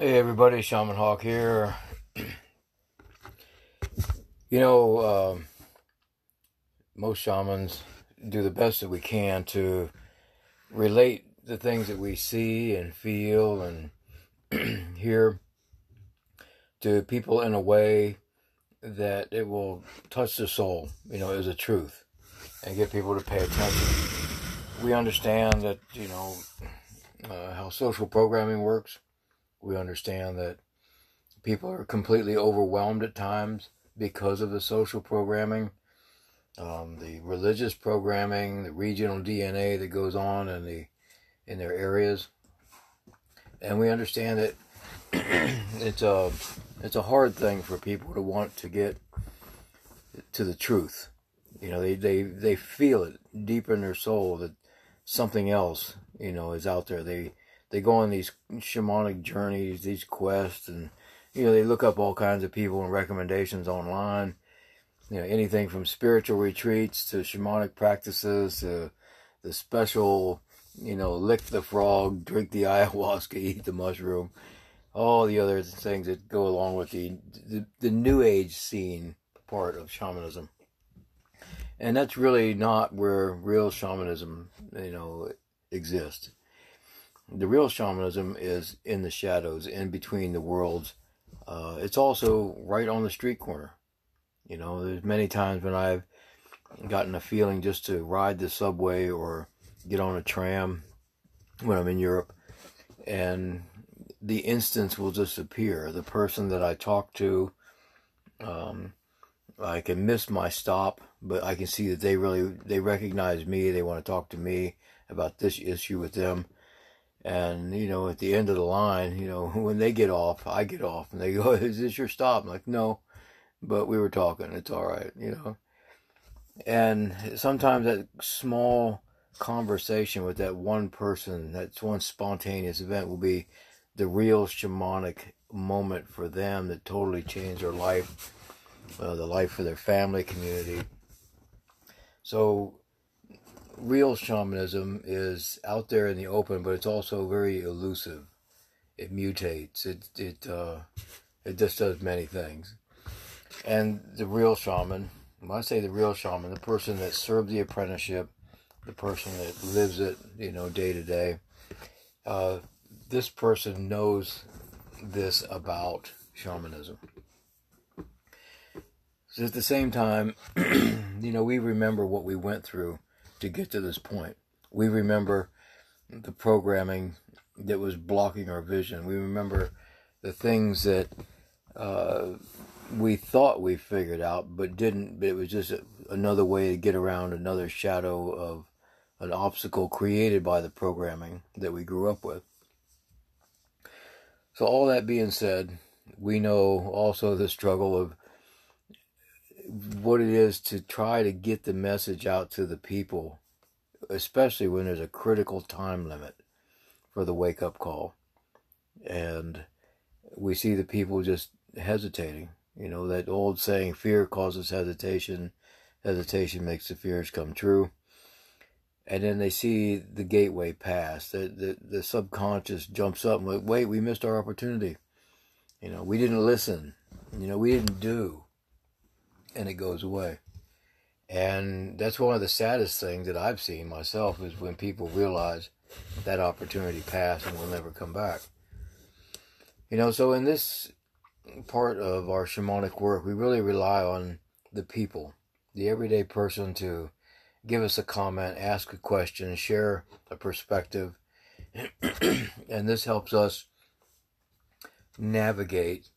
Hey everybody, Shaman Hawk here. you know, uh, most shamans do the best that we can to relate the things that we see and feel and hear to people in a way that it will touch the soul, you know, as a truth and get people to pay attention. We understand that, you know, uh, how social programming works we understand that people are completely overwhelmed at times because of the social programming, um, the religious programming, the regional DNA that goes on in the in their areas, and we understand that it's a it's a hard thing for people to want to get to the truth. You know, they they they feel it deep in their soul that something else, you know, is out there. They they go on these shamanic journeys, these quests, and you know they look up all kinds of people and recommendations online. You know anything from spiritual retreats to shamanic practices to the special, you know, lick the frog, drink the ayahuasca, eat the mushroom, all the other things that go along with the the, the new age scene part of shamanism. And that's really not where real shamanism, you know, exists the real shamanism is in the shadows, in between the worlds. Uh, it's also right on the street corner. You know, there's many times when I've gotten a feeling just to ride the subway or get on a tram when I'm in Europe, and the instance will just appear. The person that I talk to, um, I can miss my stop, but I can see that they really they recognize me. They want to talk to me about this issue with them and, you know, at the end of the line, you know, when they get off, I get off and they go, Is this your stop? I'm like, No, but we were talking. It's all right, you know. And sometimes that small conversation with that one person, that one spontaneous event will be the real shamanic moment for them that totally changed their life, uh, the life for their family, community. So real shamanism is out there in the open, but it's also very elusive. It mutates. It it uh, it just does many things. And the real shaman, when I say the real shaman, the person that served the apprenticeship, the person that lives it, you know, day to day, uh, this person knows this about shamanism. So at the same time, you know, we remember what we went through to get to this point. We remember the programming that was blocking our vision. We remember the things that uh, we thought we figured out, but didn't. But it was just another way to get around another shadow of an obstacle created by the programming that we grew up with. So, all that being said, we know also the struggle of what it is to try to get the message out to the people, especially when there's a critical time limit for the wake up call. And we see the people just hesitating. You know, that old saying, fear causes hesitation, hesitation makes the fears come true. And then they see the gateway pass. The, the, the subconscious jumps up and like, wait, we missed our opportunity. You know, we didn't listen. You know, we didn't do and it goes away. And that's one of the saddest things that I've seen myself is when people realize that opportunity passed and will never come back. You know, so in this part of our shamanic work, we really rely on the people, the everyday person to give us a comment, ask a question, share a perspective. and this helps us navigate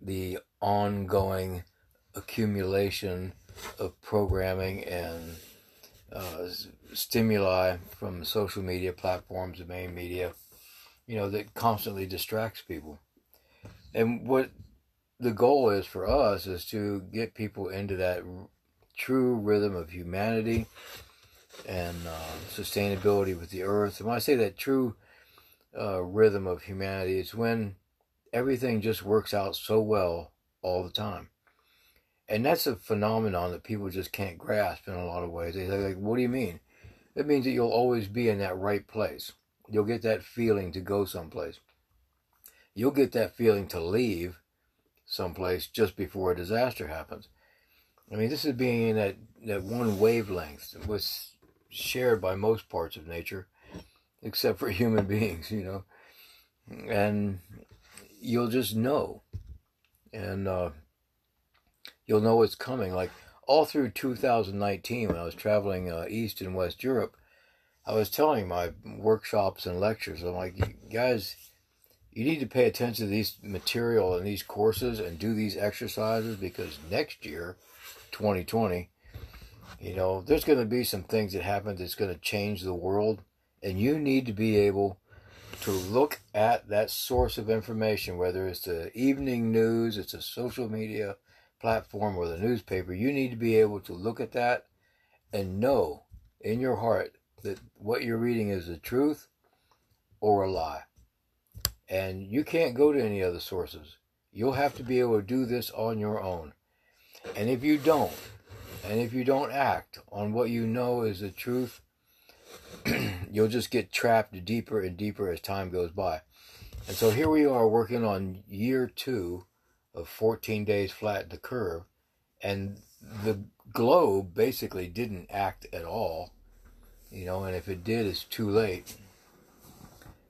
the ongoing accumulation of programming and uh, stimuli from social media platforms, the main media, you know, that constantly distracts people. And what the goal is for us is to get people into that true rhythm of humanity and uh, sustainability with the earth. And when I say that true uh, rhythm of humanity, it's when everything just works out so well all the time and that's a phenomenon that people just can't grasp in a lot of ways. They're like, "What do you mean?" It means that you'll always be in that right place. You'll get that feeling to go someplace. you'll get that feeling to leave someplace just before a disaster happens. I mean, this is being in that, that one wavelength that was shared by most parts of nature, except for human beings, you know. And you'll just know. And uh, you'll know what's coming. Like all through 2019, when I was traveling uh, East and West Europe, I was telling my workshops and lectures, I'm like, guys, you need to pay attention to these material and these courses and do these exercises because next year, 2020, you know, there's going to be some things that happen that's going to change the world, and you need to be able to look at that source of information, whether it's the evening news, it's a social media platform, or the newspaper. You need to be able to look at that and know in your heart that what you're reading is the truth or a lie. And you can't go to any other sources. You'll have to be able to do this on your own. And if you don't, and if you don't act on what you know is the truth, you'll just get trapped deeper and deeper as time goes by. And so here we are working on year two of 14 days flat the curve. And the globe basically didn't act at all you know, and if it did, it's too late.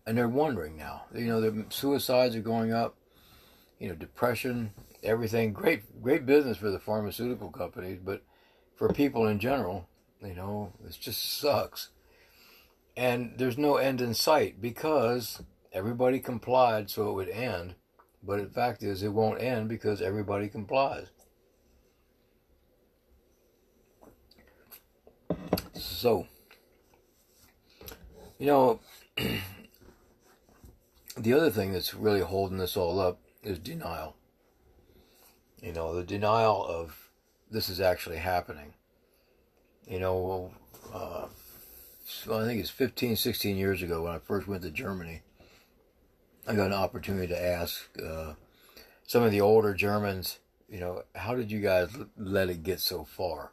And they're wondering now. You know, the suicides are going up. You know, depression, everything. Great, great business for the pharmaceutical companies, but for people in general, you know, it just sucks. And there's no end in sight because everybody complied so it would end. But the fact is, it won't end because everybody complies. So, you know, the other thing that's really holding this all up is denial. You know, the denial of this is actually happening. You know, uh, I think it's 15, 16 years ago when I first went to Germany. I got an opportunity to ask uh, some of the older Germans, you know, how did you guys let it get so far?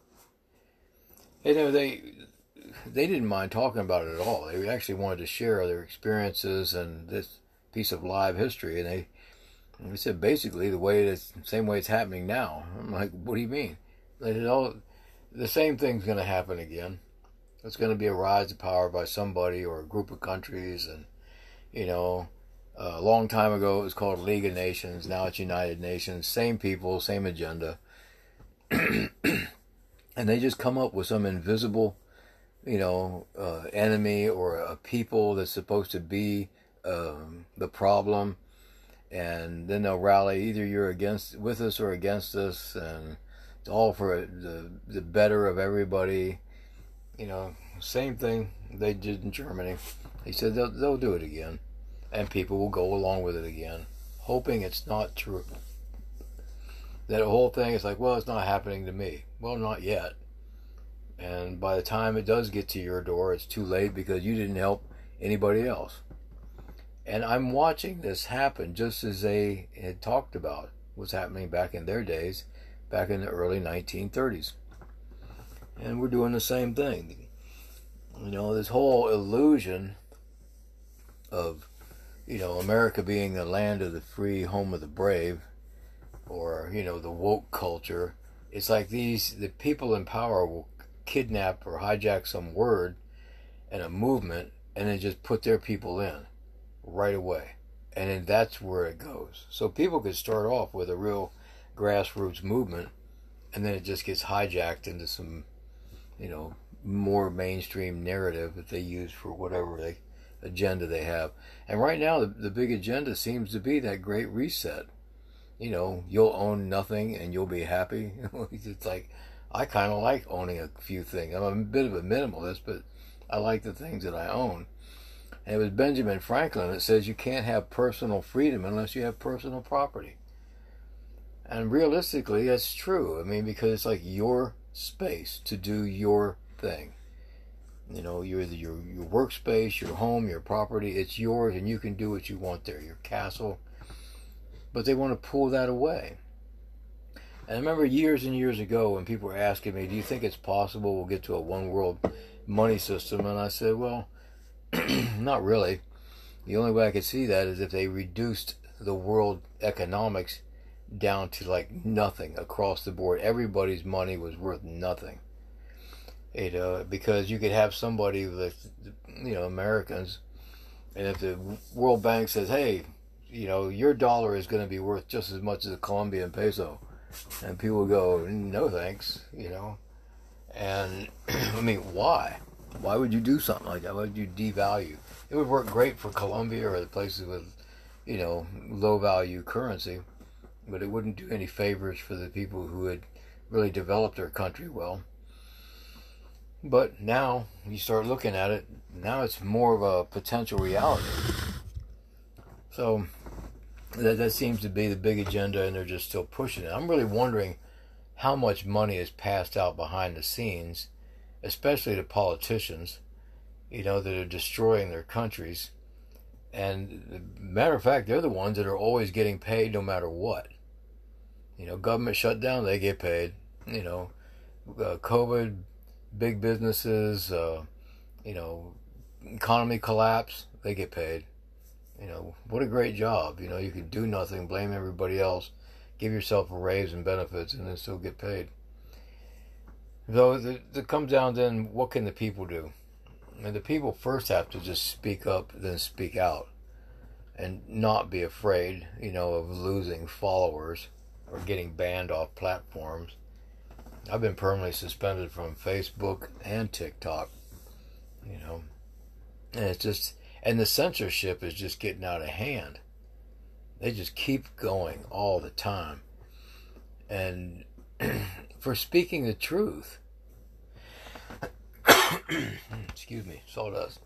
You know, they they didn't mind talking about it at all. They actually wanted to share their experiences and this piece of live history. And they, they said basically the way it's same way it's happening now. I'm like, what do you mean? They said, oh, the same thing's going to happen again. It's going to be a rise to power by somebody or a group of countries, and you know, a long time ago it was called League of Nations. Now it's United Nations. Same people, same agenda, and they just come up with some invisible you know, uh, enemy or a people that's supposed to be um, the problem, and then they'll rally either you're against with us or against us, and it's all for the the better of everybody. You know, same thing they did in Germany. He said they'll they'll do it again, and people will go along with it again, hoping it's not true. That whole thing is like, well, it's not happening to me. Well, not yet and by the time it does get to your door, it's too late because you didn't help anybody else. And I'm watching this happen just as they had talked about what's happening back in their days, back in the early 1930s. And we're doing the same thing. You know, this whole illusion of, you know, America being the land of the free, home of the brave, or, you know, the woke culture. It's like these, the people in power will kidnap or hijack some word and a movement and then just put their people in right away. And then that's where it goes. So people could start off with a real grassroots movement and then it just gets hijacked into some, you know, more mainstream narrative that they use for whatever they agenda they have. And right now the, the big agenda seems to be that great reset. You know, you'll own nothing and you'll be happy. it's like I kind of like owning a few things. I'm a bit of a minimalist, but I like the things that I own. And it was Benjamin Franklin that says you can't have personal freedom unless you have personal property. And realistically, that's true. I mean, because it's like your space to do your thing. You know, your your your workspace, your home, your property. It's yours, and you can do what you want there. Your castle. But they want to pull that away. And I remember years and years ago when people were asking me, "Do you think it's possible we'll get to a one world money system?" And I said, "Well, not really. The only way I could see that is if they reduced the world economics down to like nothing across the board. Everybody's money was worth nothing. You know, because you could have somebody with, you know, Americans, and if the World Bank says, hey, you know, your dollar is going to be worth just as much as a Colombian peso, and people go, no thanks, you know, and I mean, why? Why would you do something like that? Why would you devalue? It would work great for Colombia or the places with, you know, low value currency, but it wouldn't do any favors for the people who had really developed their country well. But now you start looking at it, now it's more of a potential reality. So that, that seems to be the big agenda, and they're just still pushing it. I'm really wondering how much money is passed out behind the scenes, especially to politicians, you know, that are destroying their countries. And matter of fact, they're the ones that are always getting paid no matter what. You know, government shutdown, they get paid. You know, uh, COVID, big businesses, uh, you know, economy collapse, they get paid. You know, what a great job. You know, you can do nothing, blame everybody else, give yourself a raise and benefits, and then still get paid. So it comes down then, what can the people do? And the people first have to just speak up, then speak out, and not be afraid, you know, of losing followers or getting banned off platforms. I've been permanently suspended from Facebook and TikTok, you know, and it's just, and the censorship is just getting out of hand. They just keep going all the time. And for speaking the truth, excuse me, sawdust.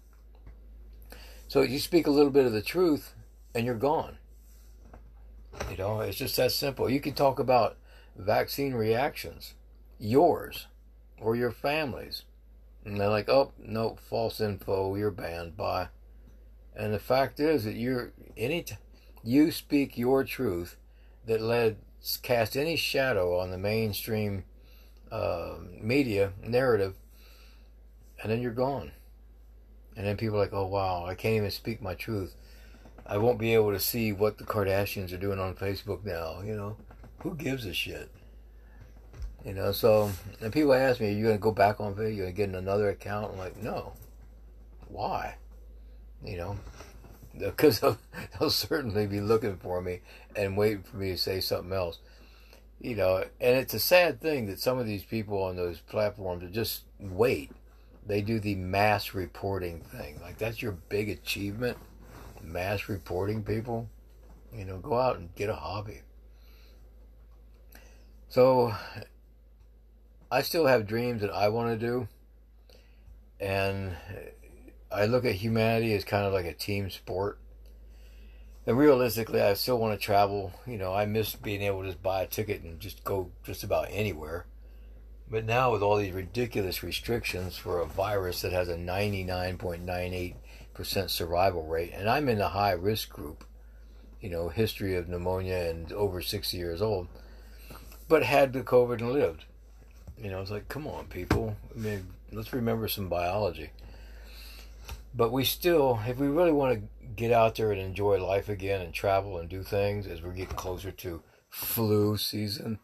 So you speak a little bit of the truth and you're gone. You know, it's just that simple. You can talk about vaccine reactions, yours or your family's. And they're like, oh, no, false info, you're banned bye. And the fact is that you're, any, t- you speak your truth that led cast any shadow on the mainstream uh, media narrative, and then you're gone. And then people are like, oh wow, I can't even speak my truth. I won't be able to see what the Kardashians are doing on Facebook now. You know, who gives a shit? You know, so and people ask me, are you going to go back on going to get another account? I'm like, no. Why? You know, because they'll, they'll certainly be looking for me and waiting for me to say something else. You know, and it's a sad thing that some of these people on those platforms just wait. They do the mass reporting thing. Like that's your big achievement, mass reporting people. You know, go out and get a hobby. So I still have dreams that I want to do. And I look at humanity as kind of like a team sport. And realistically, I still want to travel. You know, I miss being able to just buy a ticket and just go just about anywhere. But now, with all these ridiculous restrictions for a virus that has a 99.98% survival rate, and I'm in the high risk group, you know, history of pneumonia and over 60 years old, but had the COVID and lived. You know, it's like, come on, people. I mean, let's remember some biology. But we still, if we really want to get out there and enjoy life again and travel and do things as we're getting closer to flu season,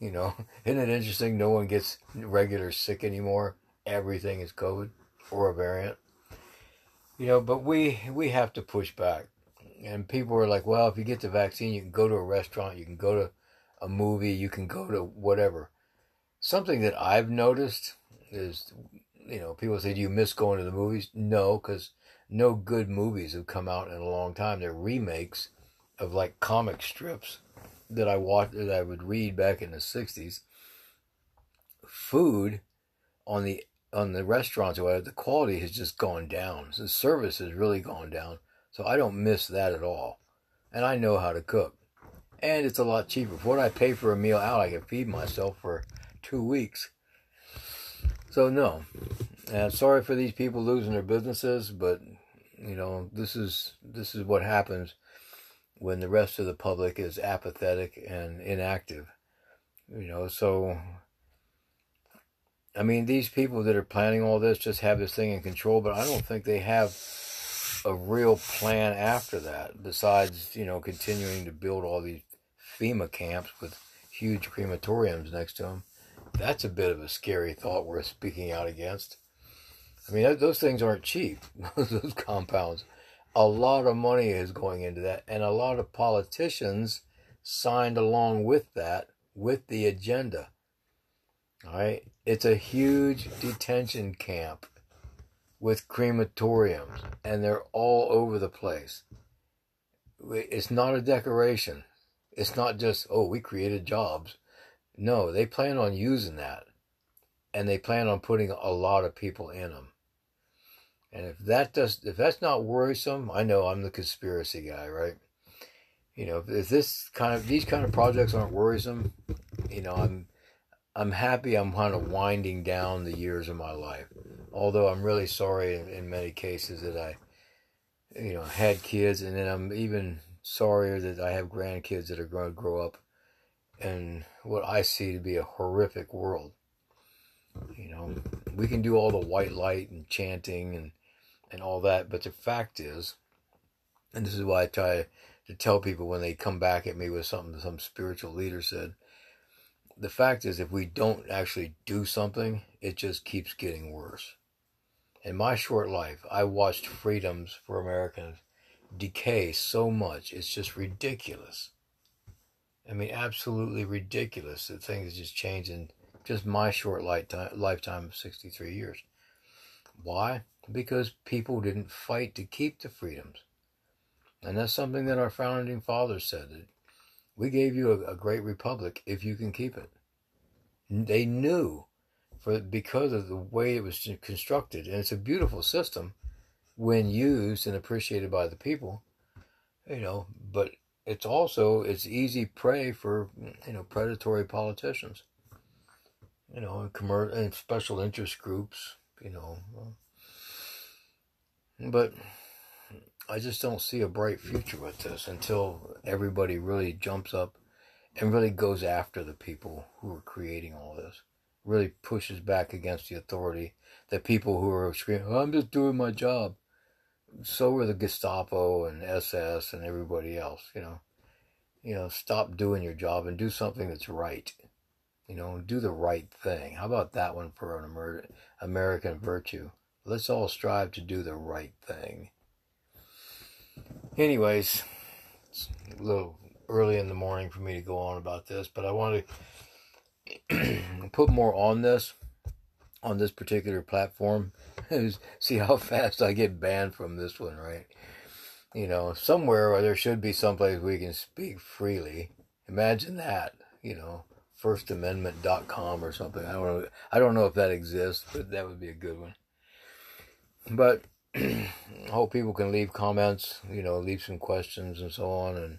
you know, isn't it interesting? No one gets regular sick anymore. Everything is COVID or a variant. You know, but we we have to push back. And people are like, well, if you get the vaccine, you can go to a restaurant, you can go to a movie, you can go to whatever. Something that I've noticed is you know, people say, do you miss going to the movies? No, because no good movies have come out in a long time. They're remakes of like comic strips that I watched, that I would read back in the 60s. Food on the on the restaurants or whatever, the quality has just gone down. The service has really gone down. So I don't miss that at all. And I know how to cook. And it's a lot cheaper. For what I pay for a meal out, I can feed myself for two weeks. So no, uh, sorry for these people losing their businesses, but you know this is this is what happens when the rest of the public is apathetic and inactive. You know, so I mean these people that are planning all this just have this thing in control, but I don't think they have a real plan after that, besides, you know, continuing to build all these FEMA camps with huge crematoriums next to them. That's a bit of a scary thought worth speaking out against. I mean, those things aren't cheap, those compounds. A lot of money is going into that, and a lot of politicians signed along with that, with the agenda. All right? It's a huge detention camp with crematoriums, and they're all over the place. It's not a decoration. It's not just, oh, we created jobs. No, they plan on using that. And they plan on putting a lot of people in them. And if that does, if that's not worrisome, I know I'm the conspiracy guy, right? You know, if this kind of these kind of projects aren't worrisome, you know, I'm I'm happy. I'm kind of winding down the years of my life. Although I'm really sorry in, in many cases that I, you know, had kids, and then I'm even sorrier that I have grandkids that are going to grow up in what I see to be a horrific world. You know, we can do all the white light and chanting and and all that, but the fact is, and this is why I try to tell people when they come back at me with something some spiritual leader said, the fact is if we don't actually do something, it just keeps getting worse. In my short life, I watched freedoms for Americans decay so much. It's just ridiculous. I mean, absolutely ridiculous that things just change in just my short lifetime of 63 years. Why? Because people didn't fight to keep the freedoms. And that's something that our founding fathers said that we gave you a, a great republic if you can keep it. They knew for because of the way it was constructed, and it's a beautiful system when used and appreciated by the people, you know, but it's also it's easy prey for you know predatory politicians, you know, and, commercial and special interest groups, you know. Uh, but I just don't see a bright future with this until everybody really jumps up and really goes after the people who are creating all this. Really pushes back against the authority. The people who are screaming, oh, I'm just doing my job so were the Gestapo and SS and everybody else, you know. You know, stop doing your job and do something that's right. You know, do the right thing. How about that one for an Amer- American virtue? Let's all strive to do the right thing. Anyways, it's a little early in the morning for me to go on about this, but I want to put more on this on this particular platform see how fast I get banned from this one, right? You know, somewhere or there should be someplace we can speak freely. Imagine that, you know, firstamendment.com or something. I don't know. I don't know if that exists, but that would be a good one. But I hope people can leave comments, you know, leave some questions and so on, and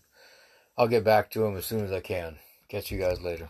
I'll get back to them as soon as I can. Catch you guys later.